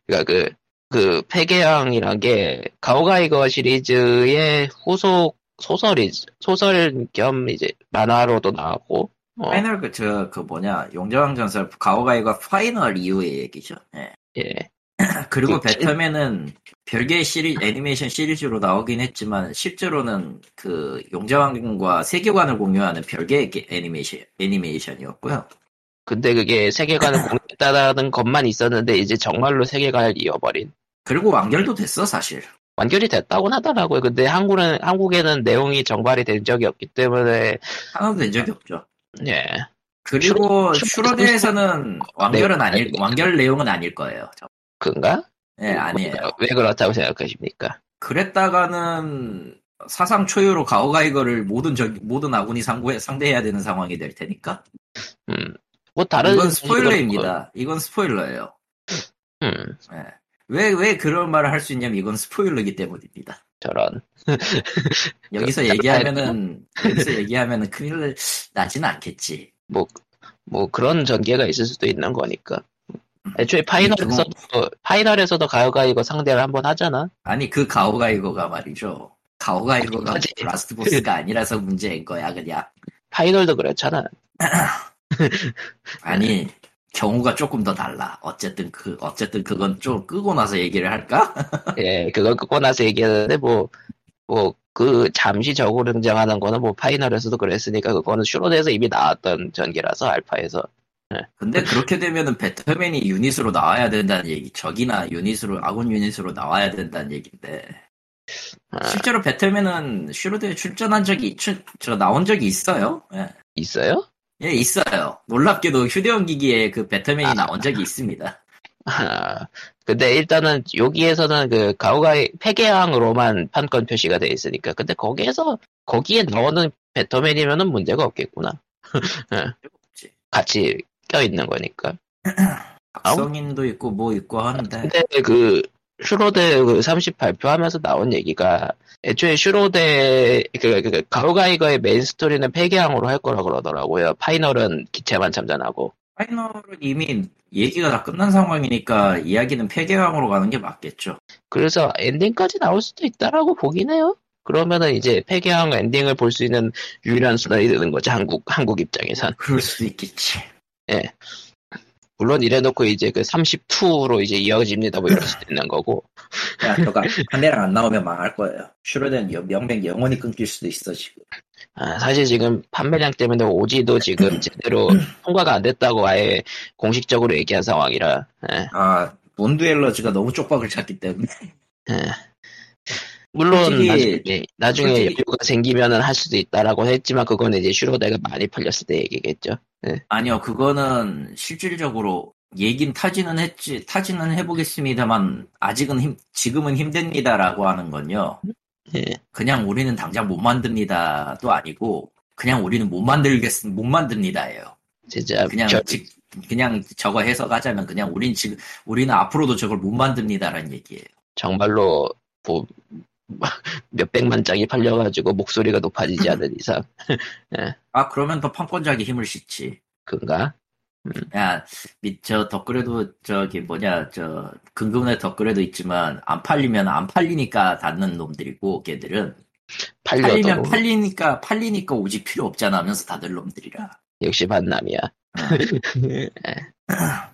Speaker 2: 그러니까 그 그 폐계왕이란 게 가오가 이거 시리즈의 후속 소설이 소설 겸 이제 만화로도 나왔고 어,
Speaker 3: 파이널 그 저 그 뭐냐 용자왕 전설 가오가이가 파이널 이후의 얘기죠. 예.
Speaker 2: 예
Speaker 3: 그리고
Speaker 2: 그치.
Speaker 3: 베터맨은 별개의 시리 애니메이션 시리즈로 나오긴 했지만 실제로는 그 용자왕과 세계관을 공유하는 별개의 게- 애니메이션 애니메이션이었고요.
Speaker 2: 근데 그게 세계관을 공유했다는 것만 있었는데 이제 정말로 세계관을 이어버린
Speaker 3: 그리고 완결도 됐어 사실.
Speaker 2: 완결이 됐다고 하더라고요. 근데 한국은 한국에는 내용이 정발이 된 적이 없기 때문에
Speaker 3: 하나도 된 적이 없죠.
Speaker 2: 예
Speaker 3: 그리고
Speaker 2: 슈-
Speaker 3: 슈로데에서는 완결은
Speaker 2: 네.
Speaker 3: 아닐 완결 내용은 아닐 거예요.
Speaker 2: 그런가?
Speaker 3: 예, 아니에요.
Speaker 2: 왜 그렇다고 생각하십니까?
Speaker 3: 그랬다가는 사상 초유로 가오가이거를 모든 적 모든 아군이 상고해, 상대해야 되는 상황이 될 테니까.
Speaker 2: 음, 뭐 다른
Speaker 3: 이건 스포일러입니다. 이건 스포일러예요.
Speaker 2: 음,
Speaker 3: 예. 왜, 왜 그런 말을 할 수 있냐면 이건 스포일러이기 때문입니다.
Speaker 2: 저런.
Speaker 3: 여기서
Speaker 2: 그,
Speaker 3: 얘기하면은, 여기서 얘기하면은 큰일 나진 않겠지.
Speaker 2: 뭐, 뭐 그런 전개가 있을 수도 있는 거니까. 애초에 파이널에서도 파이널에서도 가오가이거 상대를 한번 하잖아.
Speaker 3: 아니, 그 가오가이거가 말이죠. 가오가이거가
Speaker 2: 아니,
Speaker 3: last boss가 아니라서 문제인 거야, 그냥.
Speaker 2: 파이널도 그렇잖아.
Speaker 3: 아니, 경우가 조금 더 달라. 어쨌든 그, 어쨌든 그건 좀 끄고 나서 얘기를 할까?
Speaker 2: 예, 그걸 끄고 나서 얘기하는데 뭐, 뭐, 그 잠시 적으로 등장하는 거는 뭐 파이널에서도 그랬으니까 그거는 슈로대에서 이미 나왔던 전개라서 알파에서.
Speaker 3: 근데 그렇게 되면은 베터맨이 유닛으로 나와야 된다는 얘기, 적이나 유닛으로, 아군 유닛으로 나와야 된다는 얘기인데.
Speaker 2: 아,
Speaker 3: 실제로 베터맨은 슈로대에 출전한 적이, 출, 저, 나온 적이 있어요. 예.
Speaker 2: 있어요?
Speaker 3: 예, 있어요. 놀랍게도 휴대용 기기에 그 베터맨이
Speaker 2: 아.
Speaker 3: 나온 적이 있습니다.
Speaker 2: 아, 근데 일단은 여기에서는 그 가오가이 패계왕으로만 판권 표시가 돼 있으니까 근데 거기에서 거기에 나오는 베터맨이면은 문제가 없겠구나. 같이 껴 있는 거니까.
Speaker 3: 박성인도 있고 뭐 있고 하는데
Speaker 2: 근데 그 슈로대 그30 발표하면서 나온 얘기가 애초에 슈로대 그, 그, 그 가오가이거의 메인 스토리는 패계왕으로 할 거라 그러더라고요. 파이널은 기체만 참전하고.
Speaker 3: 파이널은 이미 얘기가 다 끝난 상황이니까 이야기는 폐계왕으로 가는 게 맞겠죠.
Speaker 2: 그래서 엔딩까지 나올 수도 있다라고 보긴 해요. 그러면은 이제 폐계항 엔딩을 볼 수 있는 유일한 수단이 되는 거죠. 한국 한국 입장에선.
Speaker 3: 그럴 수도 있겠지.
Speaker 2: 물론 이래놓고 이제 그 32로 이제 이어집니다. 뭐 이럴 수도 있는 거고.
Speaker 3: 야, 너가 판매량 안 나오면 망할 거예요. 연- 명맥 영원히 끊길 수도 있어 지금.
Speaker 2: 아, 사실 지금 판매량 때문에 오지도 지금 제대로 통과가 안 됐다고 아예 공식적으로 얘기한 상황이라. 예,
Speaker 3: 아 몬드엘러즈가 너무 쪽박을 찼기 때문에.
Speaker 2: 예. 물론
Speaker 3: 솔직히-
Speaker 2: 나중에, 나중에
Speaker 3: 솔직히-
Speaker 2: 여유가 생기면은 할 수도 있다라고 했지만 그거는 이제 슈로데가 많이 팔렸을 때 얘기겠죠.
Speaker 3: 아니요, 그거는 실질적으로 얘긴 타지는 했지, 타지는 해보겠습니다만 아직은 힘, 지금은 힘듭니다라고 하는 건요.
Speaker 2: 예.
Speaker 3: 그냥 우리는 당장 못 만듭니다도 아니고 그냥 우리는 못 만들겠, 못 만듭니다예요.
Speaker 2: 진짜
Speaker 3: 그냥
Speaker 2: 별-
Speaker 3: 지- 그냥 저거 해석하자면 그냥 우린 지금 우리는 앞으로도 저걸 못 만듭니다라는 얘기예요.
Speaker 2: 정말로 뭐 몇 백만 장이 팔려가지고 목소리가 높아지지 않은 이상
Speaker 3: 아 그러면 더 판권작에 힘을 싣지.
Speaker 2: 그런가?
Speaker 3: 야, 밑, 저, 덧글에도, 저기, 뭐냐, 저, 근근의 덧글에도 있지만, 안 팔리면 안 팔리니까 닫는 놈들이고, 걔들은.
Speaker 2: 팔려도
Speaker 3: 팔리면 팔리니까, 팔리니까 오직 필요 없잖아 하면서 다들 놈들이라.
Speaker 2: 역시 반남이야.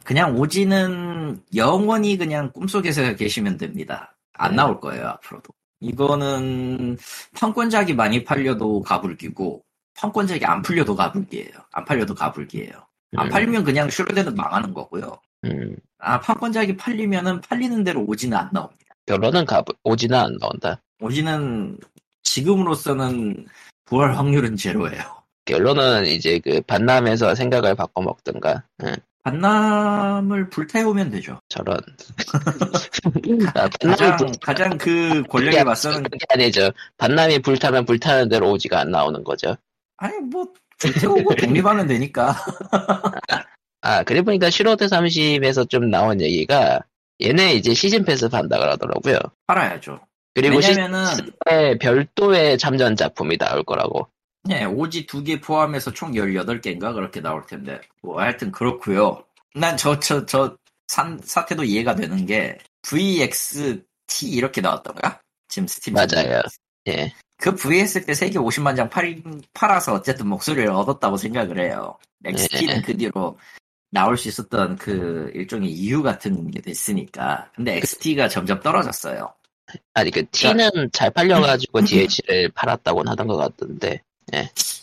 Speaker 3: 그냥 오지는 영원히 그냥 꿈속에서 계시면 됩니다. 안
Speaker 2: 네.
Speaker 3: 나올 거예요, 앞으로도. 이거는 판권작이 많이 팔려도 가불기고, 판권작이 안 풀려도 가불기예요. 안 팔려도 가불기예요. 안
Speaker 2: 음,
Speaker 3: 팔리면 그냥 슈로데는 망하는 거고요.
Speaker 2: 음,
Speaker 3: 아, 판권작이 팔리면은 팔리는 대로 오지는 안 나옵니다.
Speaker 2: 결론은 가 오지는 안 나온다.
Speaker 3: 오지는 지금으로서는 부활 확률은 제로예요.
Speaker 2: 결론은 이제 그 반남에서 생각을 바꿔 먹든가. 응,
Speaker 3: 반남을 불태우면 되죠.
Speaker 2: 저런. 아,
Speaker 3: 가장,
Speaker 2: 불,
Speaker 3: 가장 그 권력에 맞서는,
Speaker 2: 그게 아니죠. 반남이 불타면 불타는 대로 오지가 안 나오는 거죠.
Speaker 3: 아니, 뭐, 불태우고 독립하면 되니까.
Speaker 2: 아, 그래 보니까 슈로대 30에서 좀 나온 얘기가 얘네 이제 season pass 판다 그러더라고요.
Speaker 3: 팔아야죠.
Speaker 2: 그리고
Speaker 3: 왜냐면은,
Speaker 2: 시즌에 별도의 참전 작품이 나올 거라고.
Speaker 3: 네, 오지 두 개 포함해서 총 18개인가 그렇게 나올 텐데. 뭐, 하여튼 그렇고요 난 저, 저, 저, 산, 사태도 이해가 되는 게, VXT 이렇게 나왔던가? 지금 스팀.
Speaker 2: 맞아요. 예.
Speaker 3: 그 VS 때 세계 50만 장 팔, 팔아서 어쨌든 목소리를 얻었다고 생각을 해요. XT는
Speaker 2: 예.
Speaker 3: 그 뒤로 나올 수 있었던 그 일종의 이유 같은 게 됐으니까. 근데 XT가 점점 떨어졌어요.
Speaker 2: 아니 그 T는 잘 팔려가지고 DLC를 팔았다고는 하던 것 같던데.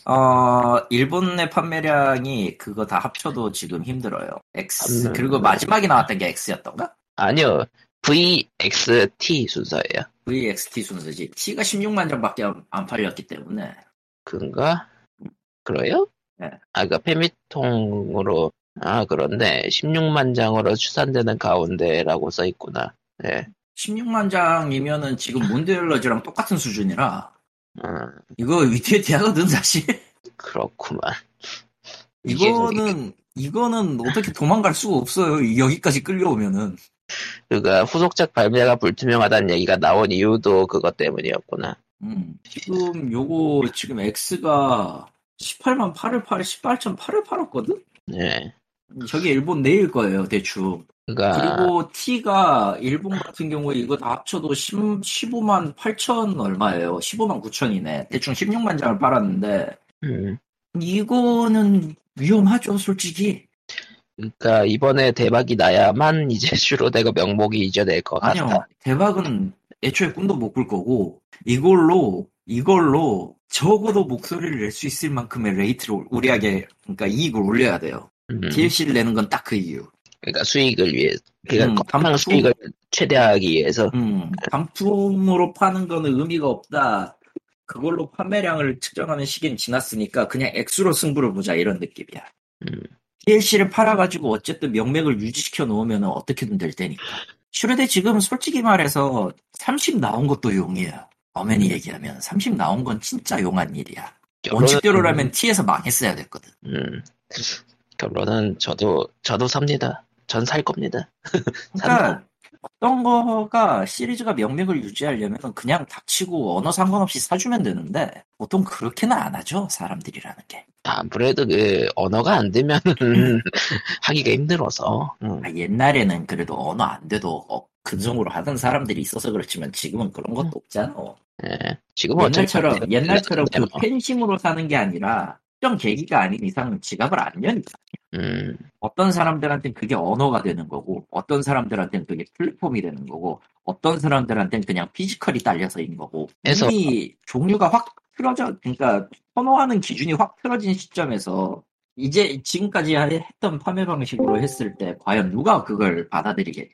Speaker 3: 어, 일본의 판매량이 그거 다 합쳐도 지금 힘들어요. X,
Speaker 2: 음.
Speaker 3: 그리고 마지막에 나왔던 게 X였던가?
Speaker 2: 아니요. VXT 순서예요.
Speaker 3: VXT 순서지. T가 16만 장밖에 안, 안 팔렸기 때문에.
Speaker 2: 그런가? 그래요?
Speaker 3: 네.
Speaker 2: 아, 그 페미통으로 아 그런데 16만 장으로 추산되는 가운데라고 써 있구나. 네.
Speaker 3: 16만 장이면은 지금 몬데일러즈랑 똑같은 수준이라,
Speaker 2: 음,
Speaker 3: 이거 위태위태하거든, 사실.
Speaker 2: 그렇구만.
Speaker 3: 이거는 이거는 어떻게 도망갈 수가 없어요. 여기까지 끌려오면은
Speaker 2: 그가 후속작 발매가 불투명하다는 얘기가 나온 이유도 그것 때문이었구나.
Speaker 3: 음, 지금 요거 지금 X가 18만 8을 팔 18.8을 팔았거든.
Speaker 2: 네.
Speaker 3: 저게 일본 내일 거예요, 대충.
Speaker 2: 그가
Speaker 3: 그리고 T가 일본 같은 경우에 이거 다 합쳐도 10, 15만 8천 얼마예요. 15만 9천이네. 대충 16만 장을 팔았는데
Speaker 2: 음,
Speaker 3: 이거는 위험하죠, 솔직히.
Speaker 2: 그러니까 이번에 대박이 나야만 이제 슈로대가 명맥이 이어질 것 같다.
Speaker 3: 아니요. 대박은 애초에 꿈도 못 꿀 거고 이걸로 이걸로 적어도 목소리를 낼 수 있을 만큼의 레이트를 우리에게 그러니까 이익을 올려야 돼요.
Speaker 2: 음,
Speaker 3: DLC를 내는 건 딱 그 이유.
Speaker 2: 그러니까 수익을 위해, 그러니까
Speaker 3: 음, 방송-
Speaker 2: 수익을 최대화하기 위해서.
Speaker 3: 음, 단품으로 파는 거는 의미가 없다. 그걸로 판매량을 측정하는 시기는 지났으니까 그냥 액수로 승부를 보자 이런 느낌이야.
Speaker 2: 음.
Speaker 3: DLC를 팔아가지고 어쨌든 명맥을 유지시켜 놓으면 어떻게든 될 테니까. 슈레데 지금 솔직히 말해서 30 나온 것도 용이에요. 엄연히 얘기하면 30 나온 건 진짜 용한 일이야. 원칙대로라면 T에서 망했어야 됐거든.
Speaker 2: 음, 결론은 저도 저도 삽니다. 전 살 겁니다.
Speaker 3: 그러니까 어떤 거가 시리즈가 명맥을 유지하려면 그냥 닥치고 언어 상관없이 사주면 되는데 보통 그렇게는 안 하죠 사람들이라는 게.
Speaker 2: 아무래도 그 언어가 안 되면은 하기가 힘들어서. 음,
Speaker 3: 아, 옛날에는 그래도 언어 안 돼도 어, 근성으로 하던 사람들이 있어서 그렇지만 지금은 그런 것도 없잖아.
Speaker 2: 예. 지금 어차피
Speaker 3: 옛날처럼 옛날처럼 그
Speaker 2: 뭐.
Speaker 3: 팬심으로 사는 게 아니라 특정 계기가 아닌 이상 지갑을 안 여니까.
Speaker 2: 음,
Speaker 3: 어떤 사람들한테는 그게 언어가 되는 거고, 어떤 사람들한테는 그게 플랫폼이 되는 거고, 어떤 사람들한테는 그냥 physical이 딸려서인 거고,
Speaker 2: 해서-
Speaker 3: 이미 종류가 확 틀어져, 그러니까 선호하는 기준이 확 틀어진 시점에서 이제 지금까지 했던 판매 방식으로 했을 때 과연 누가 그걸 받아들이겠냐?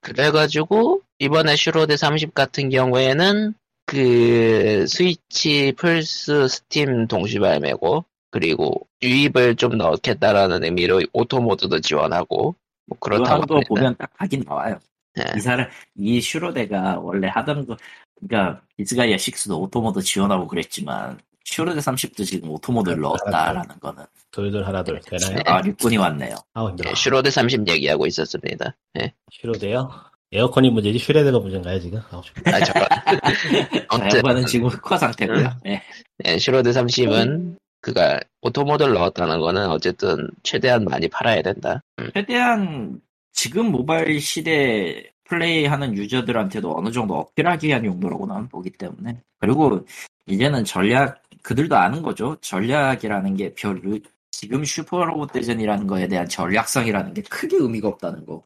Speaker 2: 그래가지고 이번에 슈로대 30 같은 경우에는 그 스위치, 플스, 스팀 동시 발매고 그리고 유입을 좀 넣겠다라는 의미로 오토 모드도 지원하고 뭐 그렇다고 합니다.
Speaker 3: 보면 딱 하긴 나와요.
Speaker 2: 예.
Speaker 3: 이 사람, 이 슈로대가 원래 하던 거, 그러니까 디스가이아 6도 오토 모드 지원하고 그랬지만 슈로대 30도 지금 오토 모드를 넣었다라는 거는
Speaker 5: 돌돌 하나 둘 되나요?
Speaker 3: 아 육군이 왔네요.
Speaker 5: 아우 힘들어.
Speaker 2: 예, 슈로대 30 얘기하고 있었습니다. 예.
Speaker 5: 슈로대요? 에어컨이 문제지 슈로대가 문제인가요 지금? 아.
Speaker 2: 아무튼
Speaker 3: 양반은 지금 흑화 상태고요. 예.
Speaker 2: 예, 슈로대 30은 그가 오토 모드를 넣었다는 거는 어쨌든 최대한 많이 팔아야 된다.
Speaker 3: 최대한 지금 모바일 시대 플레이하는 유저들한테도 어느 정도 어필하기 위한 용도라고 나는 보기 때문에 그리고 이제는 전략 그들도 아는 거죠. 전략이라는 게 별로 지금 슈퍼로봇 대전이라는 거에 대한 전략성이라는 게 크게 의미가 없다는 거.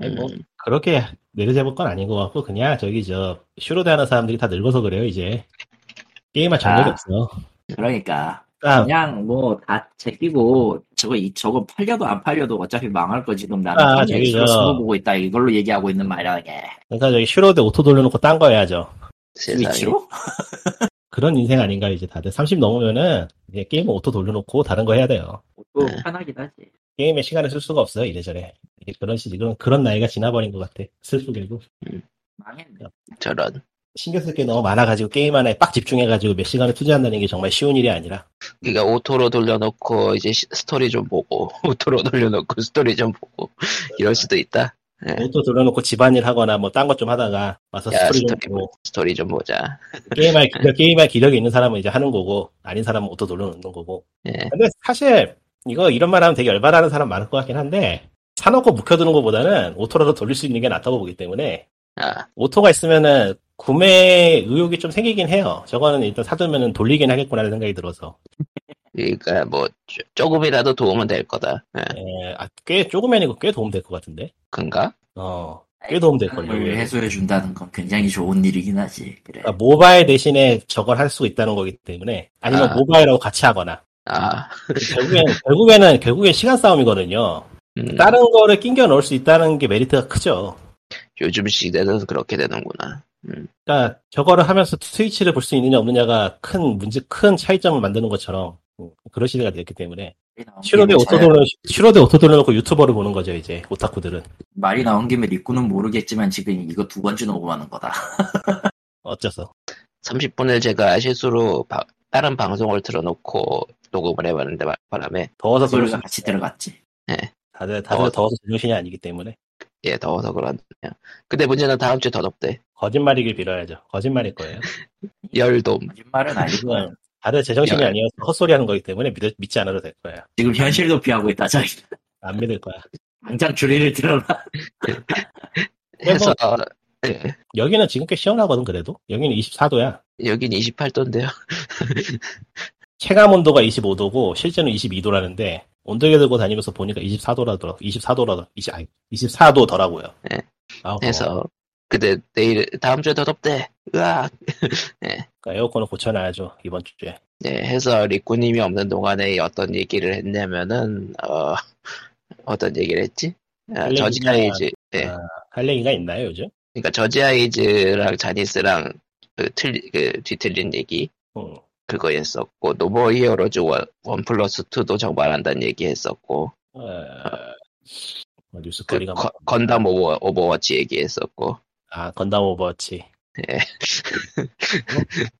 Speaker 5: 아니, 뭐
Speaker 2: 음,
Speaker 5: 그렇게 내려잡을 건 아닌 것 같고 그냥 저기 저 슈로대 하는 사람들이 다 늙어서 그래요 이제 게임할 정력이
Speaker 3: 아.
Speaker 5: 없어.
Speaker 3: 그러니까
Speaker 5: 아,
Speaker 3: 그냥 뭐 다 제끼고 저거 이 저거 팔려도 안 팔려도 어차피 망할 거 지금 나는
Speaker 5: 아,
Speaker 3: 아,
Speaker 5: 저기 저-
Speaker 3: 보고 있다 이걸로 얘기하고 있는 말이라게
Speaker 5: 그러니까 저기 슈로대 오토 돌려놓고 딴 거 해야죠.
Speaker 3: 스위치로?
Speaker 5: 그런 인생 아닌가 이제 다들 30 넘으면은 이제 게임 오토 돌려놓고 다른 거 해야 돼요.
Speaker 3: 또
Speaker 2: 네.
Speaker 3: 편하긴 하지.
Speaker 5: 게임에 시간을 쓸 수가 없어요 이래저래. 이게 그런 시 지금 그런 나이가 지나버린 것 같아. 슬프게도
Speaker 3: 망했네.
Speaker 2: 저런.
Speaker 5: 신경 쓸 게 너무 많아가지고 게임 하나에 빡 집중해가지고 몇 시간을 투자한다는 게 정말 쉬운 일이 아니라.
Speaker 2: 그러니까 auto로 돌려놓고 이제 시- 스토리 좀 보고 auto로 돌려놓고 스토리 좀 보고 이럴 수도 있다. 예.
Speaker 5: auto 돌려놓고 집안일 하거나 뭐 딴 것 좀 하다가 와서
Speaker 2: 야
Speaker 5: 스토리 좀
Speaker 2: 스토리
Speaker 5: 보고
Speaker 2: 스토리 좀 보자.
Speaker 5: 게임할 기력, 게임할 기력이 있는 사람은 이제 하는 거고 아닌 사람은 auto 돌려놓는 거고.
Speaker 2: 예.
Speaker 5: 근데 사실 이거 이런 말 하면 되게 열받아하는 사람 많을 것 같긴 한데 사놓고 묵혀두는 것보다는 auto라도 돌릴 수 있는 게 낫다고 보기 때문에
Speaker 2: 아,
Speaker 5: auto가 있으면은 구매 의욕이 좀 생기긴 해요. 저거는 일단 사두면은 돌리긴 하겠구나라는 생각이 들어서.
Speaker 2: 그러니까 뭐 조- 조금이라도 도움은 될 거다. 예.
Speaker 5: 예, 아, 꽤 조그만이고 꽤 도움 될 것 같은데.
Speaker 2: 그런가?
Speaker 5: 어, 꽤 도움 될 걸요.
Speaker 3: 을 해소해 준다는 건 굉장히 좋은 일이긴 하지. 그래.
Speaker 5: 그러니까 모바일 대신에 저걸 할 수 있다는 거기 때문에 아니면
Speaker 2: 아.
Speaker 5: 모바일하고 같이 하거나
Speaker 2: 아,
Speaker 5: 결국엔 결국에는 결국엔 시간 싸움이거든요.
Speaker 2: 음,
Speaker 5: 다른 거를 낑겨 넣을 수 있다는 게 메리트가 크죠.
Speaker 2: 요즘 시대는 그렇게 되는구나.
Speaker 5: 그러니까 저거를 하면서 스위치를 볼 수 있느냐 없느냐가 큰 문제 큰 차이점을 만드는 것처럼 음, 그런 시대가 됐기 때문에 슈로대
Speaker 3: 말이 나온 김에
Speaker 5: auto 돌 슈로대 auto 돌려놓고 유튜브를 보는 거죠 이제 오타쿠들은
Speaker 3: 말이 나온 김에 리꾸는 모르겠지만 지금 이거 두 번째 녹음하는 거다.
Speaker 5: 어째서
Speaker 2: 30분을 제가 실수로 바- 다른 방송을 틀어놓고 녹음을 해봤는데 말- 바람에
Speaker 5: 더워서 수
Speaker 3: 소리가 같이 들어갔지.
Speaker 5: 다들 다들
Speaker 2: 더워서.
Speaker 5: 더워서 제정신이 아니기 때문에
Speaker 2: 예 더워서 그렇네요. 근데 문제는 다음 주에 더 덥대.
Speaker 5: 거짓말이길 빌어야죠. 거짓말일 거예요.
Speaker 2: 열돔.
Speaker 3: 거짓말은 아니고
Speaker 5: 다들 제정신이
Speaker 2: 야.
Speaker 5: 아니어서 헛소리 하는 거기 때문에 믿, 믿지 않아도 될 거야.
Speaker 3: 지금 현실 도피하고 있다. 저기
Speaker 5: 안 믿을 거야.
Speaker 3: 당장 줄이를 들어라.
Speaker 2: 해서 예,
Speaker 5: 여기는 지금 꽤 시원하거든 그래도 여기는 24도야.
Speaker 2: 여긴 28도인데요.
Speaker 5: 체감 온도가 25도고 실제는 22도라는데 온도계 들고 다니면서 보니까 24도라더라. 24도라 20 아니 24도더라고요.
Speaker 2: 네.
Speaker 5: 아,
Speaker 2: 해서 근데 내일 다음 주에 더 덥대. 으악.
Speaker 5: 그러니까 에어컨을 고쳐놔야죠 이번 주에.
Speaker 2: 예, 해서 리꾸님이 없는 동안에 어떤 얘기를 했냐면은 어 어떤 얘기를 했지? 아,
Speaker 5: 할
Speaker 2: 저지 아이즈. 예.
Speaker 5: 아, 할 얘기가 있나요 요즘?
Speaker 2: 그러니까 저지 아이즈랑 자니스랑 그 틀리 그 뒤틀린 얘기.
Speaker 5: 응.
Speaker 2: 그거 했었고 노 모어 히어로즈 one, one plus 2도 정발한다는 얘기 했었고
Speaker 5: 어,
Speaker 2: 뭐그
Speaker 5: 뉴스거리가
Speaker 2: 거-
Speaker 5: 뭐,
Speaker 2: 건담 오버, 오버워치 얘기했었고
Speaker 5: 아 건담 오버워치
Speaker 2: 예.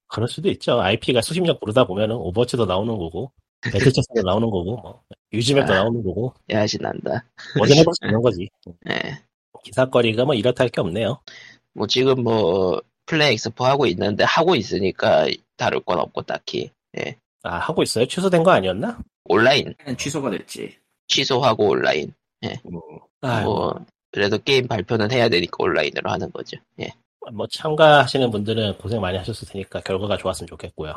Speaker 5: 그럴 수도 있죠. IP가 수십 년 구르다 보면은 오버워치도 나오는 거고 배틀체스도 나오는 거고 뭐 유즈맵도
Speaker 2: 아.
Speaker 5: 나오는 거고
Speaker 2: 야시 난다
Speaker 5: 뭐든 해볼 수 있는 거지.
Speaker 2: 예.
Speaker 5: 기사거리가 뭐 이렇다 할 게 없네요.
Speaker 2: 뭐 지금 뭐 플레이 엑스포 하고 있는데 하고 있으니까 다를 건 없고 딱히
Speaker 5: 아 하고 있어요? 취소된 거 아니었나?
Speaker 2: 온라인
Speaker 3: 취소가 됐지.
Speaker 2: 취소하고 온라인
Speaker 5: 아,
Speaker 2: 뭐 그래도 게임 발표는 해야 되니까 온라인으로 하는 거죠 예.
Speaker 5: 뭐 참가하시는 분들은 고생 많이 하셨을 테니까 결과가 좋았으면 좋겠고요.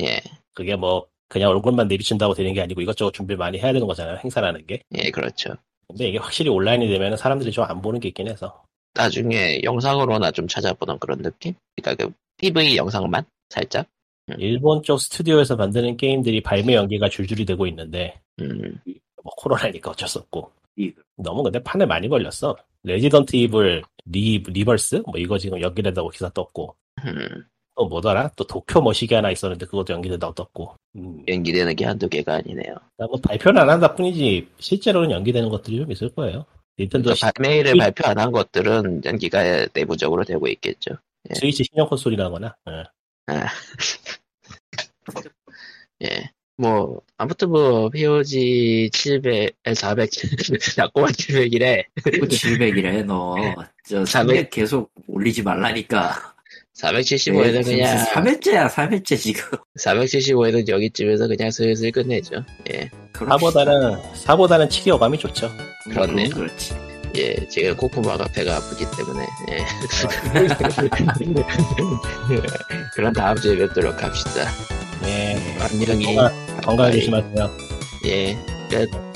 Speaker 2: 예.
Speaker 5: 그게 뭐 그냥 얼굴만 내비친다고 되는 게 아니고 이것저것 준비를 많이 해야 되는 거잖아요. 행사라는 게.
Speaker 2: 예, 그렇죠.
Speaker 5: 근데 이게 확실히 온라인이 되면 사람들이 좀 안 보는 게 있긴 해서.
Speaker 2: 나중에 영상으로나 좀 찾아보는 그런 느낌? 그러니까 그 PV 영상만 살짝.
Speaker 5: 일본 쪽 스튜디오에서 만드는 게임들이 발매 연기가 줄줄이 되고 있는데
Speaker 2: 음,
Speaker 5: 뭐 코로나니까 어쩔 수 없고
Speaker 3: 이-
Speaker 5: 너무 근데 판에 많이 걸렸어. 레지던트 이블 리 리버스 뭐 이거 지금 연기된다고 기사 떴고
Speaker 2: 음,
Speaker 5: 또 뭐더라 또 도쿄 머시기 하나 있었는데 그것도 연기된다고 떴고. 음,
Speaker 2: 연기되는 게 한두 개가 아니네요.
Speaker 5: 뭐 발표는 안 한다 뿐이지 실제로는 연기되는 것들이 좀 있을 거예요. 닌텐도
Speaker 2: 그러니까 발매일을
Speaker 5: 시-
Speaker 2: 발표 안 한 것들은 연기가 내부적으로 되고 있겠죠.
Speaker 5: 스위치 신형 콘솔이라거나 예.
Speaker 2: 예. 뭐, 아무튼 뭐, POG 700, 400, 자꾸만 700이래.
Speaker 3: 그 700이래 너. 저300 계속 올리지 말라니까.
Speaker 2: 475에는 그냥,
Speaker 3: 3회째야 3회째 지금.
Speaker 2: 475에는 여기쯤에서 그냥 슬슬 끝내죠. 예.
Speaker 5: 사보다는 사보다는 치기 어감이 좋죠.
Speaker 2: 그렇네.
Speaker 3: 그건 그렇지.
Speaker 2: 예, 지금 코코마가 배가 아프기 때문에, 예. 그럼 다음 주에 뵙도록 합시다.
Speaker 5: 예.
Speaker 2: 안녕히,
Speaker 5: 건강, 건강히 조심하세요.
Speaker 2: 예, 끝.